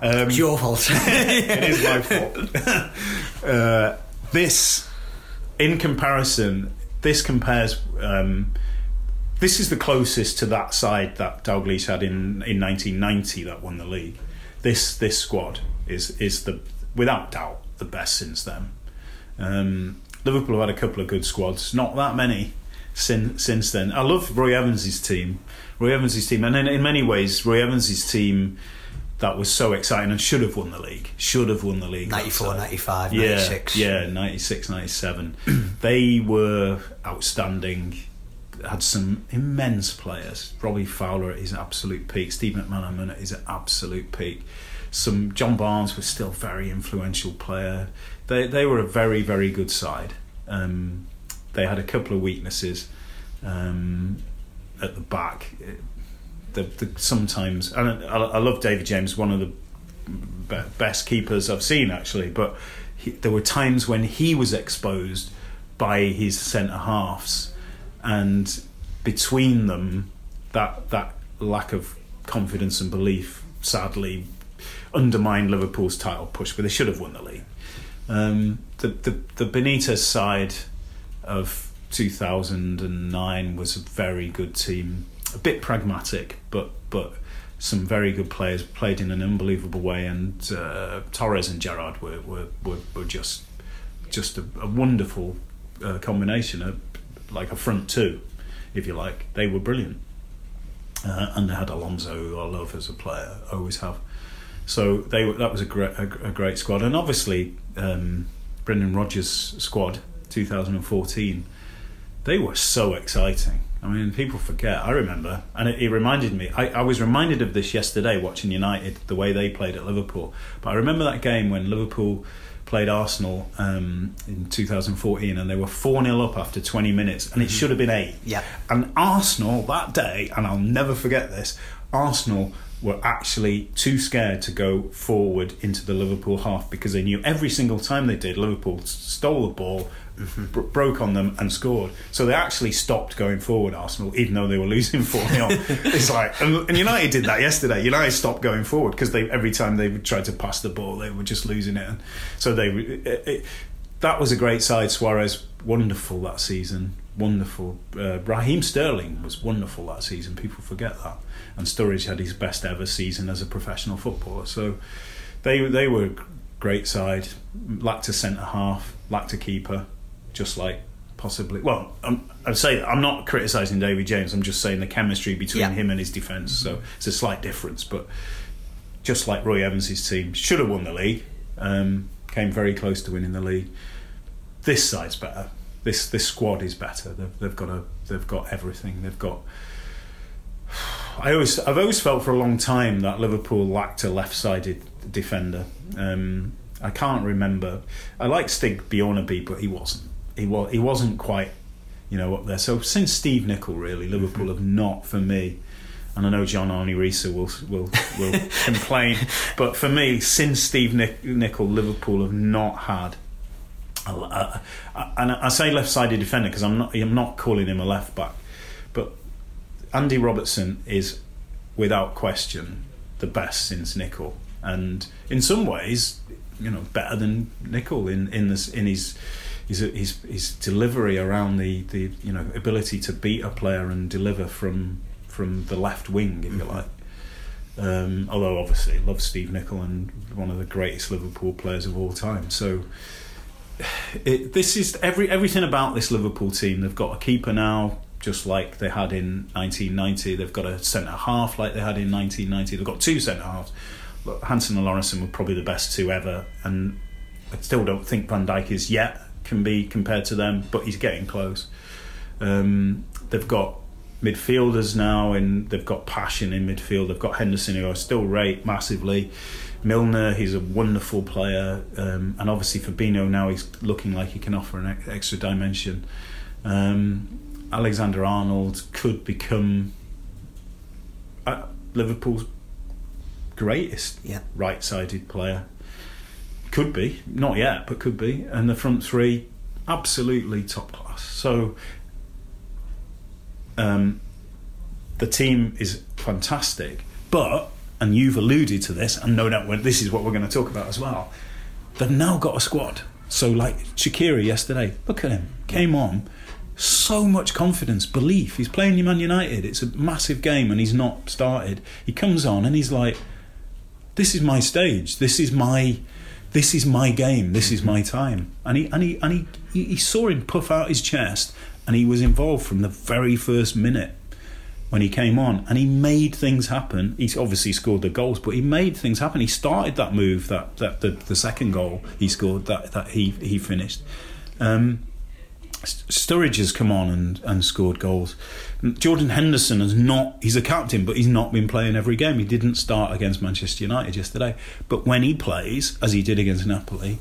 Speaker 2: Um,
Speaker 1: It's your fault. [LAUGHS]
Speaker 2: it is my fault. uh, this, in comparison, this compares. Um, this is the closest to that side that Dalglish had in, in 1990 that won the league. This this squad is is the without doubt the best since then. Um, Liverpool have had a couple of good squads, not that many since since then. I love Roy Evans's team, Roy Evans's team, and in, in many ways, Roy Evans's team that was so exciting and should have won the league. Should have won the league. that
Speaker 1: 94,
Speaker 2: side.
Speaker 1: 95,
Speaker 2: yeah,
Speaker 1: 96.
Speaker 2: Yeah, 96, 97. [CLEARS THROAT] they were outstanding. Had some immense players. Robbie Fowler at his absolute peak. Steve McManaman at his absolute peak. Some John Barnes was still a very influential player. They they were a very very good side. Um, they had a couple of weaknesses um, at the back. The, the, sometimes, I, I love David James, one of the best keepers I've seen actually. But he, there were times when he was exposed by his centre halves, and between them, that that lack of confidence and belief sadly undermined Liverpool's title push. But they should have won the league. Um, the, the the Benitez side of 2009 was a very good team, a bit pragmatic, but but some very good players played in an unbelievable way, and uh, Torres and Gerrard were were, were, were just just a, a wonderful uh, combination, of, like a front two, if you like. They were brilliant, uh, and they had Alonso, who I love as a player, always have. So they were, that was a great a, a great squad, and obviously um, Brendan Rodgers' squad, 2014, they were so exciting. I mean, people forget. I remember, and it, it reminded me. I, I was reminded of this yesterday watching United, the way they played at Liverpool. But I remember that game when Liverpool played Arsenal um, in 2014, and they were four 0 up after 20 minutes, and it should have been eight.
Speaker 1: Yeah.
Speaker 2: And Arsenal that day, and I'll never forget this. Arsenal were actually too scared to go forward into the Liverpool half because they knew every single time they did, Liverpool stole the ball, bro- broke on them, and scored. So they actually stopped going forward, Arsenal, even though they were losing [LAUGHS] 4 0. it's like, and, and United did that yesterday. United stopped going forward because every time they tried to pass the ball, they were just losing it. And so they, it, it, that was a great side. Suarez, wonderful that season. Wonderful. Uh, Raheem Sterling was wonderful that season. People forget that. And Sturridge had his best ever season as a professional footballer. So they they were great side. Lacked a centre half, lacked a keeper, just like possibly. Well, I'm, I'd say I'm not criticising David James. I'm just saying the chemistry between
Speaker 1: Yeah.
Speaker 2: him and his defence. So it's a slight difference, but just like Roy Evans' team should have won the league. Um, came very close to winning the league. This side's better. This this squad is better. They've, they've got a they've got everything. They've got [SIGHS] I always, I've always felt for a long time that Liverpool lacked a left-sided defender. Um, I can't remember. I like Stig Bjornebye, but he wasn't. He was. He wasn't quite, you know, up there. So since Steve Nicol, really, Liverpool mm-hmm. have not, for me, and I know John Arne Riise will will will [LAUGHS] complain, but for me, since Steve Nic- Nicol, Liverpool have not had. A, a, a, and I say left-sided defender because I'm not. I'm not calling him a left back, but Andy Robertson is, without question, the best since Nicol, and in some ways, you know, better than Nicol in in this in his. His, his, his delivery around the, the you know ability to beat a player and deliver from from the left wing, if you mm-hmm. like. Um, although obviously love Steve Nicol and one of the greatest Liverpool players of all time. So [SIGHS] it, this is every everything about this Liverpool team. They've got a keeper now, just like they had in 1990. They've got a centre half like they had in 1990. They've got two centre halves. Hansen and Lawrenson were probably the best two ever, and I still don't think Van Dijk is yet can be compared to them, but he's getting close. Um, they've got midfielders now, and they've got passion in midfield. They've got Henderson, who I still rate massively. Milner, he's a wonderful player, um, and obviously Fabinho now he's looking like he can offer an extra dimension. Um, Alexander Arnold could become uh, Liverpool's greatest
Speaker 1: yeah.
Speaker 2: right-sided player. Could be, not yet, but could be. And the front three, absolutely top class. So um, the team is fantastic, but and you've alluded to this, and no doubt this is what we're going to talk about as well. They've now got a squad. So, like Shaqiri yesterday, look at him, came on, so much confidence, belief. He's playing Man United. It's a massive game, and he's not started. He comes on and he's like, "This is my stage. This is my." This is my game. This is my time, and he and he and he, he saw him puff out his chest, and he was involved from the very first minute when he came on and he made things happen. He's obviously scored the goals, but he made things happen. He started that move, that, that the, the second goal he scored, that, that he, he finished. Um, Sturridge has come on and, and scored goals. Jordan Henderson has not, he's a captain, but he's not been playing every game. He didn't start against Manchester United yesterday. But when he plays, as he did against Napoli,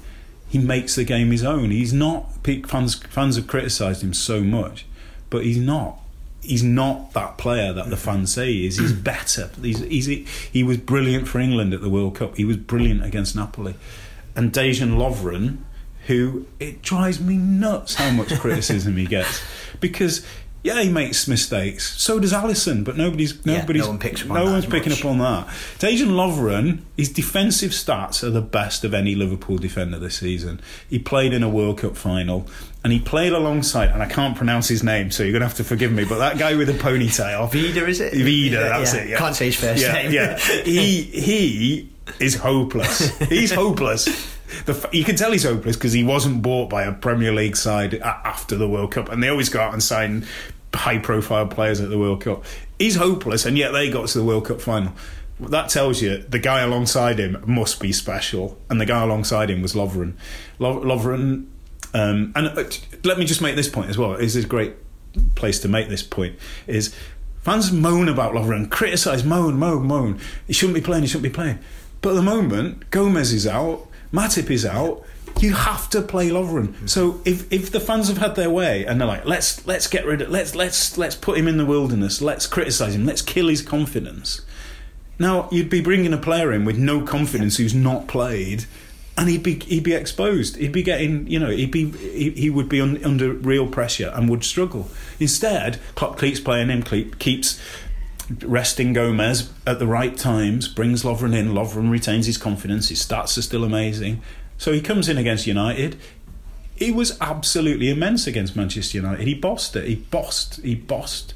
Speaker 2: he makes the game his own. He's not, fans, fans have criticised him so much, but he's not he's not that player that the fans say he is. He's mm-hmm. better. He's, he's, he was brilliant for England at the World Cup. He was brilliant against Napoli. And Dejan Lovren, who it drives me nuts how much criticism he gets [LAUGHS] because yeah, he makes mistakes. So does Alisson, but nobody's nobody's
Speaker 1: yeah, no, one picks
Speaker 2: no one's picking much. up on that. Dejan Lovren, his defensive stats are the best of any Liverpool defender this season. He played in a World Cup final and he played alongside, and I can't pronounce his name, so you're gonna have to forgive me. But that guy with the ponytail, [LAUGHS]
Speaker 1: Vida, is it?
Speaker 2: Vida, that's
Speaker 1: yeah.
Speaker 2: it. Yeah.
Speaker 1: Can't say his first
Speaker 2: yeah,
Speaker 1: name.
Speaker 2: Yeah, [LAUGHS] he he is hopeless. He's hopeless. The, you can tell he's hopeless because he wasn't bought by a Premier League side after the World Cup, and they always go out and sign high profile players at the World Cup. He's hopeless, and yet they got to the World Cup final. That tells you the guy alongside him must be special, and the guy alongside him was Lovren. Lovren, um, and uh, let me just make this point as well. Is a great place to make this point. Is fans moan about Lovren, criticise, moan, moan, moan. He shouldn't be playing. He shouldn't be playing. But at the moment, Gomez is out, Matip is out you have to play Lovren. Mm-hmm. So if if the fans have had their way and they're like, let's let's get rid of let's let's let's put him in the wilderness, let's criticise him, let's kill his confidence. Now you'd be bringing a player in with no confidence who's not played, and he'd be he'd be exposed. He'd be getting you know he'd be he, he would be un, under real pressure and would struggle. Instead, Klopp keeps playing him, keeps resting Gomez at the right times, brings Lovren in. Lovren retains his confidence. His stats are still amazing. So he comes in against United. He was absolutely immense against Manchester United. He bossed it. He bossed. He bossed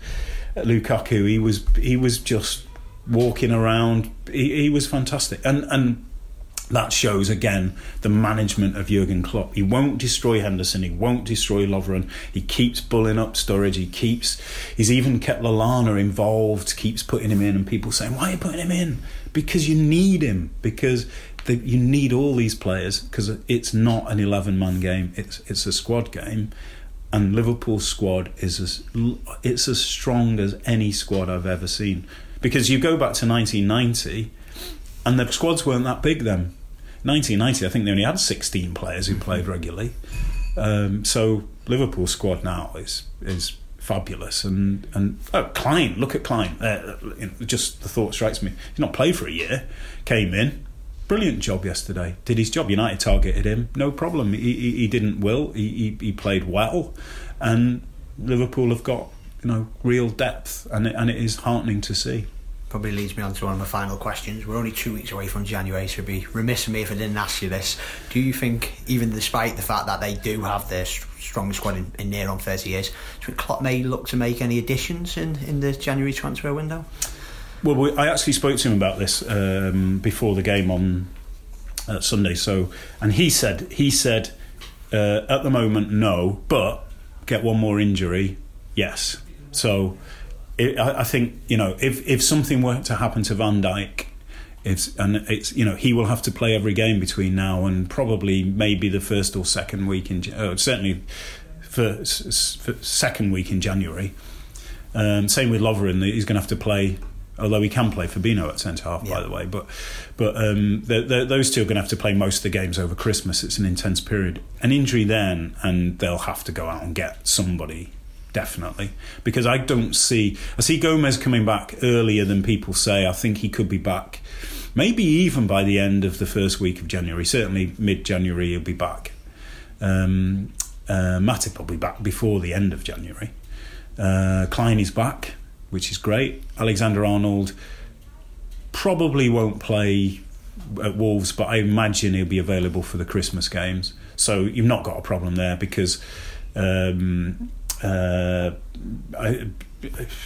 Speaker 2: Lukaku. He was he was just walking around. He, he was fantastic. And and that shows again the management of Jurgen Klopp. He won't destroy Henderson. He won't destroy Lovren. He keeps bulling up Sturridge. He keeps. He's even kept Lallana involved. Keeps putting him in, and people saying, "Why are you putting him in?" Because you need him. Because you need all these players because it's not an 11 man game it's it's a squad game and Liverpool's squad is as it's as strong as any squad I've ever seen because you go back to 1990, and the squads weren't that big then. 1990, I think they only had 16 players who played regularly. Um, so Liverpool squad now is is fabulous. And and oh, Clyne, look at Clyne. Uh, just the thought strikes me. He's not played for a year. Came in, brilliant job yesterday. Did his job. United targeted him, no problem. He, he, he didn't will. He, he, he played well, and Liverpool have got you know real depth, and it, and it is heartening to see
Speaker 1: probably leads me on to one of my final questions. We're only two weeks away from January, so it'd be remiss of me if I didn't ask you this. Do you think, even despite the fact that they do have their strongest squad in, in near on 30 years, do you think Klopp may look to make any additions in, in the January transfer window?
Speaker 2: Well, we, I actually spoke to him about this um, before the game on uh, Sunday. So, and he said he said uh, at the moment no, but get one more injury, yes. So it, I, I, think you know if if something were to happen to Van Dijk, it's and it's you know he will have to play every game between now and probably maybe the first or second week in uh, certainly for, for, second week in January. Um, same with Lovren, he's going to have to play. Although he can play Fabinho at centre half, yeah. by the way, but but um, they're, they're, those two are going to have to play most of the games over Christmas. It's an intense period. An injury then, and they'll have to go out and get somebody definitely because I don't see I see Gomez coming back earlier than people say. I think he could be back maybe even by the end of the first week of January. Certainly mid January he'll be back. Um, uh, Matip will be back before the end of January. Uh, Clyne is back, which is great. Alexander Arnold probably won't play at Wolves, but I imagine he'll be available for the Christmas games. So you've not got a problem there because um, uh, I,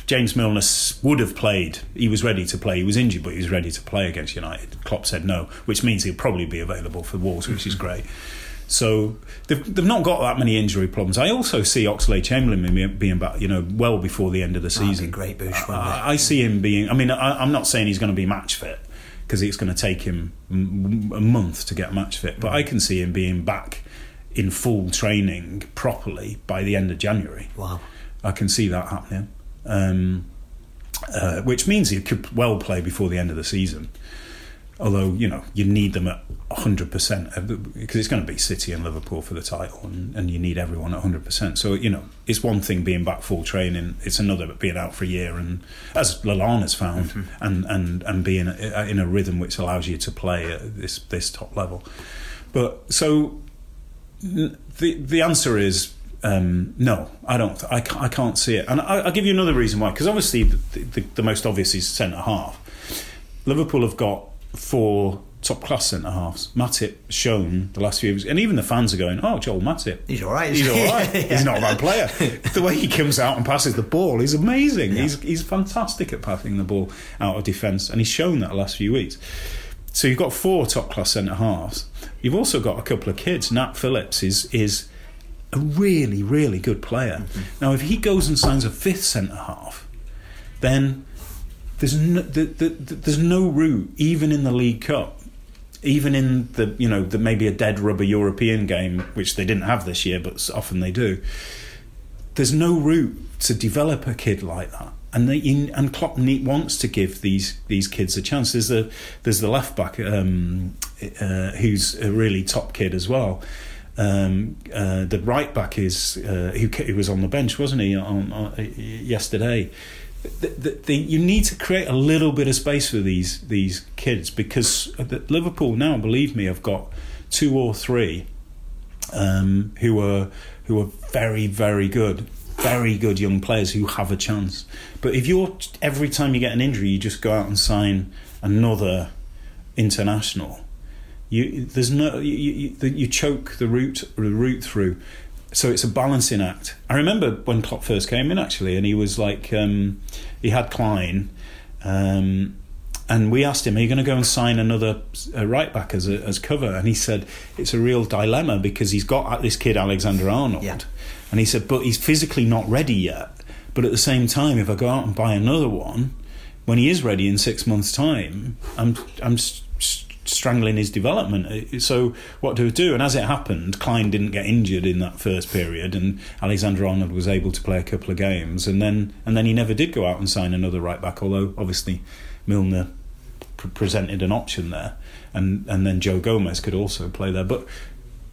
Speaker 2: James Milner would have played. He was ready to play. He was injured, but he was ready to play against United. Klopp said no, which means he'll probably be available for Wolves, which is great. So they've, they've not got that many injury problems. I also see Oxlade-Chamberlain being back, you know, well before the end of the season.
Speaker 1: great boost.
Speaker 2: I, I, see him being. I mean, I, I'm not saying he's going to be match fit because it's going to take him a month to get match fit, but I can see him being back in full training properly by the end of January.
Speaker 1: Wow.
Speaker 2: I can see that happening. Um, uh, which means he could well play before the end of the season. Although, you know, you need them at 100% because it's going to be City and Liverpool for the title and, and you need everyone at 100%. So, you know, it's one thing being back full training, it's another being out for a year and, as Lallana's found, mm-hmm. and, and, and being in a rhythm which allows you to play at this, this top level. But so the the answer is um, no. I don't. I can't, I can't see it, and I, will give you another reason why. Because obviously, the, the, the, most obvious is centre half. Liverpool have got four top class centre halves. Matip shown the last few years, and even the fans are going, "Oh, Joel Matip,
Speaker 1: he's all right.
Speaker 2: He's all right. yeah. He's not a bad player. [LAUGHS] the way he comes out and passes the ball is amazing. Yeah. He's he's fantastic at passing the ball out of defence, and he's shown that the last few weeks." So you've got four top class centre halves. You've also got a couple of kids. Nat Phillips is is a really really good player. Mm-hmm. Now if he goes and signs a fifth centre half, then there's no, the, the, the, there's no route even in the League Cup. Even in the you know the maybe a dead rubber European game, which they didn't have this year, but often they do. There's no route to develop a kid like that and they, and Klopp wants to give these these kids a chance. There's the there's the left back um, uh, who's a really top kid as well. Um, uh, the right back is uh, who, who, was on the bench, wasn't he, on, on yesterday? The, the, the, you need to create a little bit of space for these these kids because Liverpool now, believe me, I've got two or three um, who are who are very very good very good young players who have a chance. But if you're every time you get an injury, you just go out and sign another international. You there's no you, you, you choke the route the route through. So it's a balancing act. I remember when Klopp first came in actually, and he was like, um, he had Clyne, um, and we asked him, "Are you going to go and sign another uh, right back as a, as cover?" And he said, "It's a real dilemma because he's got this kid Alexander Arnold." Yeah and he said, but he's physically not ready yet. But at the same time, if I go out and buy another one, when he is ready in six months' time, I'm I'm strangling his development. Uh, so what do we do? And as it happened, Clyne didn't get injured in that first period, and Alexander Arnold was able to play a couple of games, and then and then he never did go out and sign another right back. Although obviously Milner pr- presented an option there, and and then Joe Gomez could also play there, but.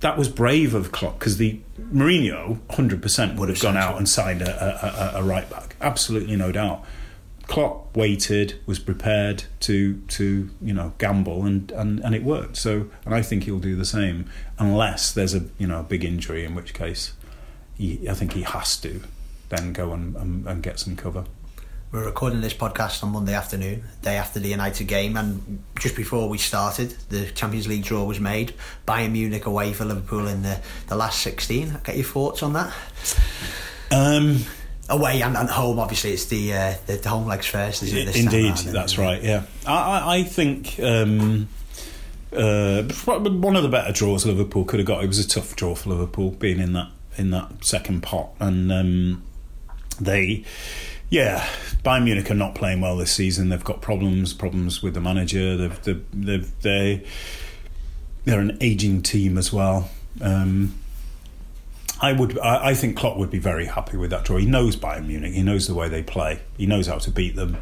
Speaker 2: That was brave of Klopp because the Mourinho, hundred percent, would have gone out and signed a, a, a, a right back, absolutely no doubt. Klopp waited, was prepared to to you know gamble, and, and, and it worked. So, and I think he'll do the same, unless there's a you know a big injury, in which case, he, I think he has to then go and, and, and get some cover.
Speaker 1: We're recording this podcast on Monday afternoon, day after the United game, and just before we started, the Champions League draw was made. Bayern Munich away for Liverpool in the, the last 16. Get your thoughts on that?
Speaker 2: Um,
Speaker 1: away and, and home. Obviously, it's the, uh, the, the home legs first. isn't it?
Speaker 2: Indeed, that's right. Yeah, I, I think. Um, uh, one of the better draws Liverpool could have got. It was a tough draw for Liverpool being in that in that second pot, and um, they, yeah, Bayern Munich are not playing well this season. They've got problems, problems with the manager. They've, they've, they've they they're an aging team as well. Um, I would. I, I think Klopp would be very happy with that draw. He knows Bayern Munich. He knows the way they play. He knows how to beat them.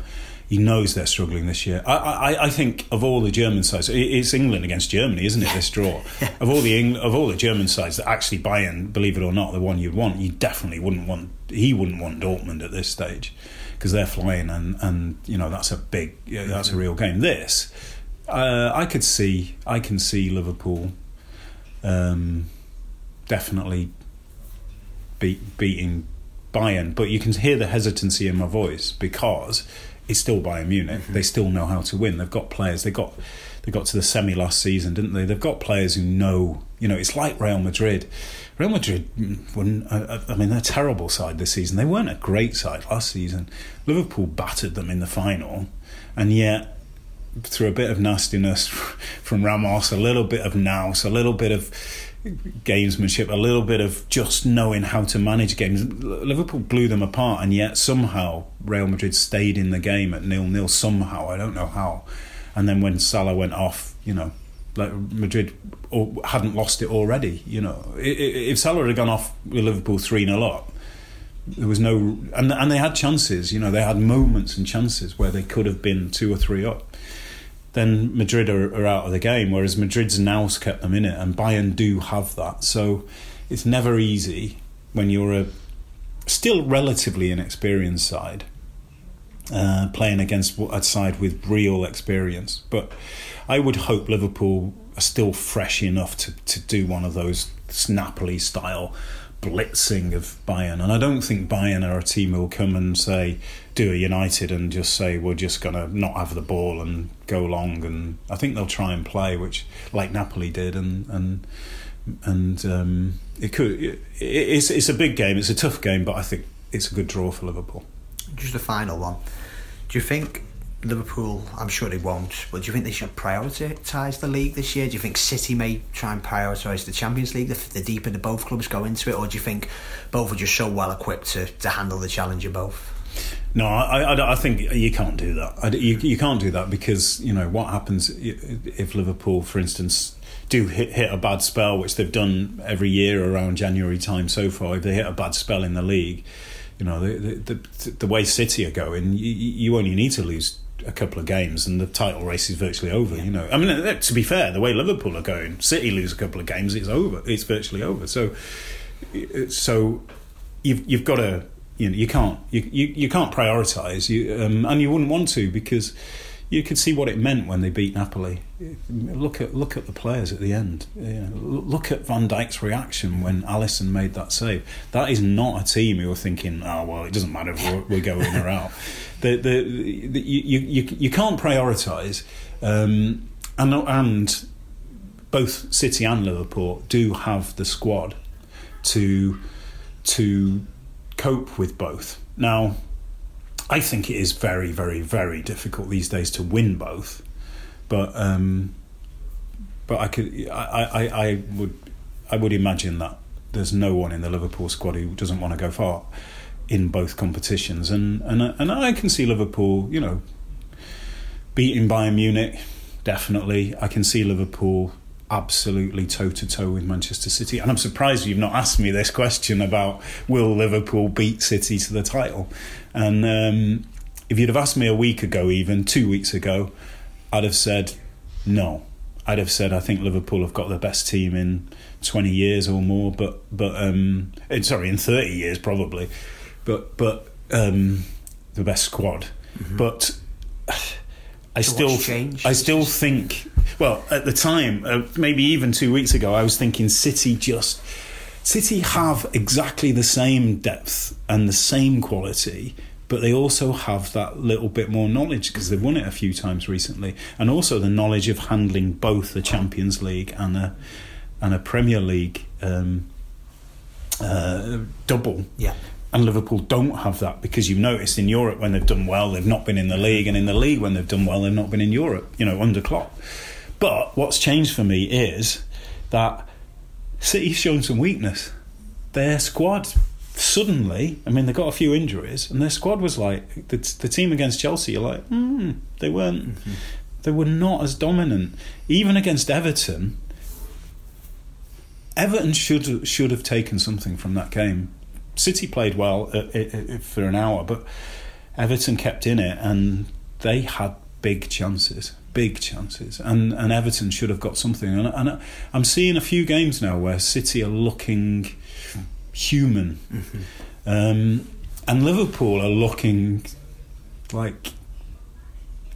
Speaker 2: He knows they're struggling this year. I, I, I think of all the German sides, it's England against Germany, isn't it? This draw [LAUGHS] of all the of all the German sides that actually Bayern, believe it or not, the one you'd want, you definitely wouldn't want. He wouldn't want Dortmund at this stage because they're flying, and and you know that's a big, that's a real game. This, uh, I could see, I can see Liverpool. Um, definitely beat, beating Bayern, but you can hear the hesitancy in my voice because it's still Bayern Munich. Mm-hmm. They still know how to win. They've got players. They got they got to the semi last season, didn't they? They've got players who know. You know, it's like Real Madrid. Real Madrid, mm, I mean, they're a terrible side this season. They weren't a great side last season. Liverpool battered them in the final, and yet through a bit of nastiness [LAUGHS] from Ramos, a little bit of nous, a little bit of gamesmanship, a little bit of just knowing how to manage games. Liverpool blew them apart, and yet somehow Real Madrid stayed in the game at nil nil. Somehow, I don't know how. And then when Salah went off, you know, like Madrid hadn't lost it already. You know, if Salah had gone off with Liverpool three 0 up, there was no, and and they had chances. You know, they had moments and chances where they could have been two or three up then Madrid are, are, out of the game. Whereas Madrid's nous kept them in it, and Bayern do have that. So it's never easy when you're a still relatively inexperienced side uh, playing against a side with real experience. But I would hope Liverpool are still fresh enough to, to do one of those snappily style blitzing of Bayern. And I don't think Bayern are a team who will come and say, do a United and just say, we're just going to not have the ball and go long. And I think they'll try and play, which like Napoli did. And, and, and um, it could, it, it's, it's a big game. It's a tough game, but I think it's a good draw for Liverpool.
Speaker 1: Just a final one. Do you think Liverpool, I'm sure they won't, but do you think they should prioritise the league this year? Do you think City may try and prioritise the Champions League the, the deeper the both clubs go into it, or do you think both are just so well equipped to, to handle the challenge of both?
Speaker 2: No, I, I, I, think you can't do that. I, you, you can't do that because you know what happens if Liverpool, for instance, do hit, hit a bad spell, which they've done every year around January time so far. If they hit a bad spell in the league, you know the the, the, the way City are going, you, you only need to lose a couple of games and the title race is virtually over. You know, I mean, to be fair, the way Liverpool are going, City lose a couple of games, it's over. It's virtually over. So, so you've you've got to you know you can't you you, you can't prioritise you um, and you wouldn't want to because you could see what it meant when they beat Napoli. Look at look at the players at the end. You know, look at Van Dijk's reaction when Alisson made that save. That is not a team who are thinking, "Oh well, it doesn't matter if we're, we're going or out." [LAUGHS] The, the, the, you, you you can't prioritise, um, and and both City and Liverpool do have the squad to to cope with both. Now, I think it is very, very, very difficult these days to win both. But um, but I could I, I, I would I would imagine that there's no one in the Liverpool squad who doesn't want to go far in both competitions, and and and I can see Liverpool, you know, beating Bayern Munich, definitely. I can see Liverpool absolutely toe to toe with Manchester City. And I'm surprised you've not asked me this question about will Liverpool beat City to the title. And um, if you'd have asked me a week ago, even two weeks ago, I'd have said no. I'd have said I think Liverpool have got the best team in 20 years or more, but but um, sorry, in 30 years probably, but but um, the best squad. Mm-hmm. But I still I still think well at the time, uh, maybe even two weeks ago, I was thinking City just City have exactly the same depth and the same quality but they also have that little bit more knowledge because they've won it a few times recently, and also the knowledge of handling both the Champions League and a and a Premier League um, uh, double.
Speaker 1: Yeah.
Speaker 2: And Liverpool don't have that because you've noticed in Europe when they've done well, they've not been in the league, and in the league when they've done well, they've not been in Europe. You know, under Klopp. But what's changed for me is that City's shown some weakness. Their squad suddenly, I mean, they got a few injuries, and their squad was like the, the team against Chelsea. You're like, hmm, they weren't, mm-hmm. they were not as dominant. Even against Everton, Everton should should have taken something from that game. City played well uh, uh, uh, for an hour, but Everton kept in it, and they had big chances, big chances, and and Everton should have got something. And, and I'm seeing a few games now where City are looking human. Mm-hmm. Um, and Liverpool are looking like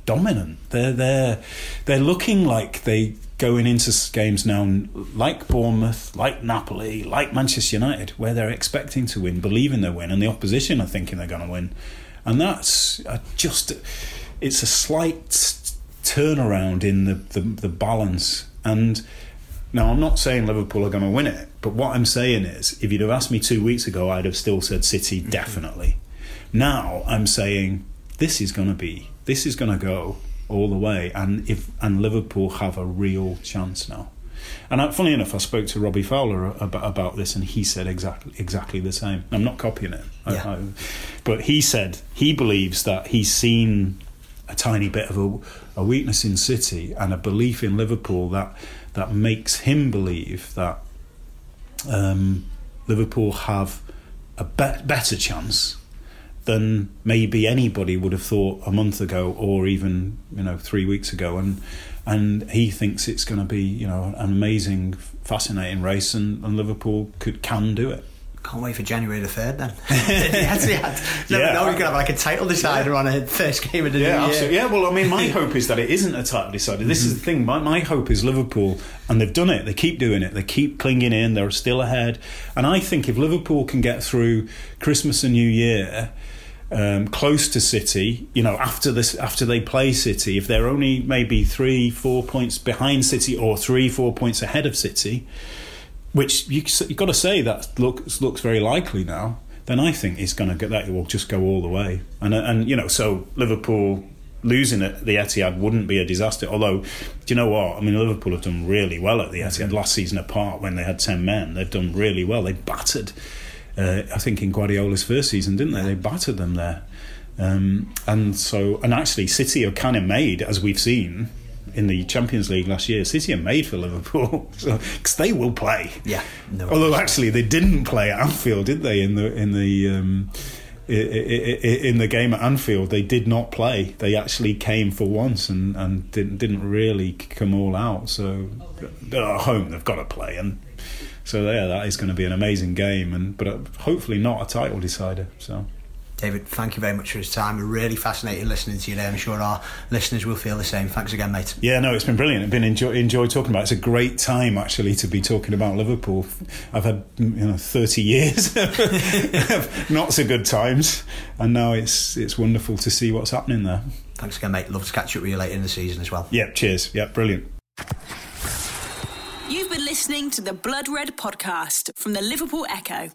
Speaker 2: dominant. They're they're they're looking like they going into games now like Bournemouth, like Napoli, like Manchester United, where they're expecting to win, believing they win, and the opposition are thinking they're going to win, and that's just it's a slight turnaround in the the, the balance and now, I'm not saying Liverpool are going to win it, but what I'm saying is, if you'd have asked me two weeks ago, I'd have still said City mm-hmm. definitely. Now I'm saying this is going to be, this is going to go all the way, and if and Liverpool have a real chance now. And I, funny enough, I spoke to Robbie Fowler about, about this, and he said exactly exactly the same. I'm not copying it,
Speaker 1: yeah. I, I,
Speaker 2: but he said he believes that he's seen a tiny bit of a, a weakness in City and a belief in Liverpool that that makes him believe that um, Liverpool have a be- better chance than maybe anybody would have thought a month ago or even you know three weeks ago. And and he thinks it's going to be you know an amazing fascinating race and, and Liverpool could can do it
Speaker 1: can't wait for January the third. Then [LAUGHS] yes, yeah, yeah. Now we could have like a title decider yeah. on a first game of the
Speaker 2: yeah,
Speaker 1: new
Speaker 2: absolutely. year. Yeah, well, I mean, my [LAUGHS] hope is that it isn't a title decider. This mm-hmm. is the thing. My, my hope is Liverpool, and they've done it. They keep doing it. They keep clinging in. They're still ahead. And I think if Liverpool can get through Christmas and New Year. Um, close to City, you know, after this, after they play City, if they're only maybe three, four points behind City or three, four points ahead of City, which you have got to say that looks looks very likely now. Then I think it's going to get that will just go all the way. And and you know, so Liverpool losing at the Etihad wouldn't be a disaster. Although, do you know what? I mean, Liverpool have done really well at the Etihad last season. Apart when they had ten men, they've done really well. They battered. Uh, I think in Guardiola's first season, didn't they? They battered them there. Um, and so, and actually, City are kind of made, as we've seen, in the Champions League last year, City are made for Liverpool because [LAUGHS] so, they will play.
Speaker 1: Yeah.
Speaker 2: No Although actually they didn't play at Anfield, did they? In the in the um, in the game at Anfield, they did not play. They actually came for once and, and didn't didn't really come all out. So they're at home; they've got to play, and so yeah, that is going to be an amazing game. And but hopefully not a title decider. So.
Speaker 1: David, thank you very much for his time. We're really fascinated listening to you there. I'm sure our listeners will feel the same. Thanks again, mate.
Speaker 2: Yeah, no, it's been brilliant. I've been enjoy, enjoyed talking about. It. It's a great time actually to be talking about Liverpool. I've had you know 30 years [LAUGHS] not so good times, and now it's it's wonderful to see what's happening there.
Speaker 1: Thanks again, mate. Love to catch up with you later in the season as well.
Speaker 2: Yeah, cheers. Yeah, brilliant.
Speaker 3: You've been listening to the Blood Red podcast from the Liverpool Echo.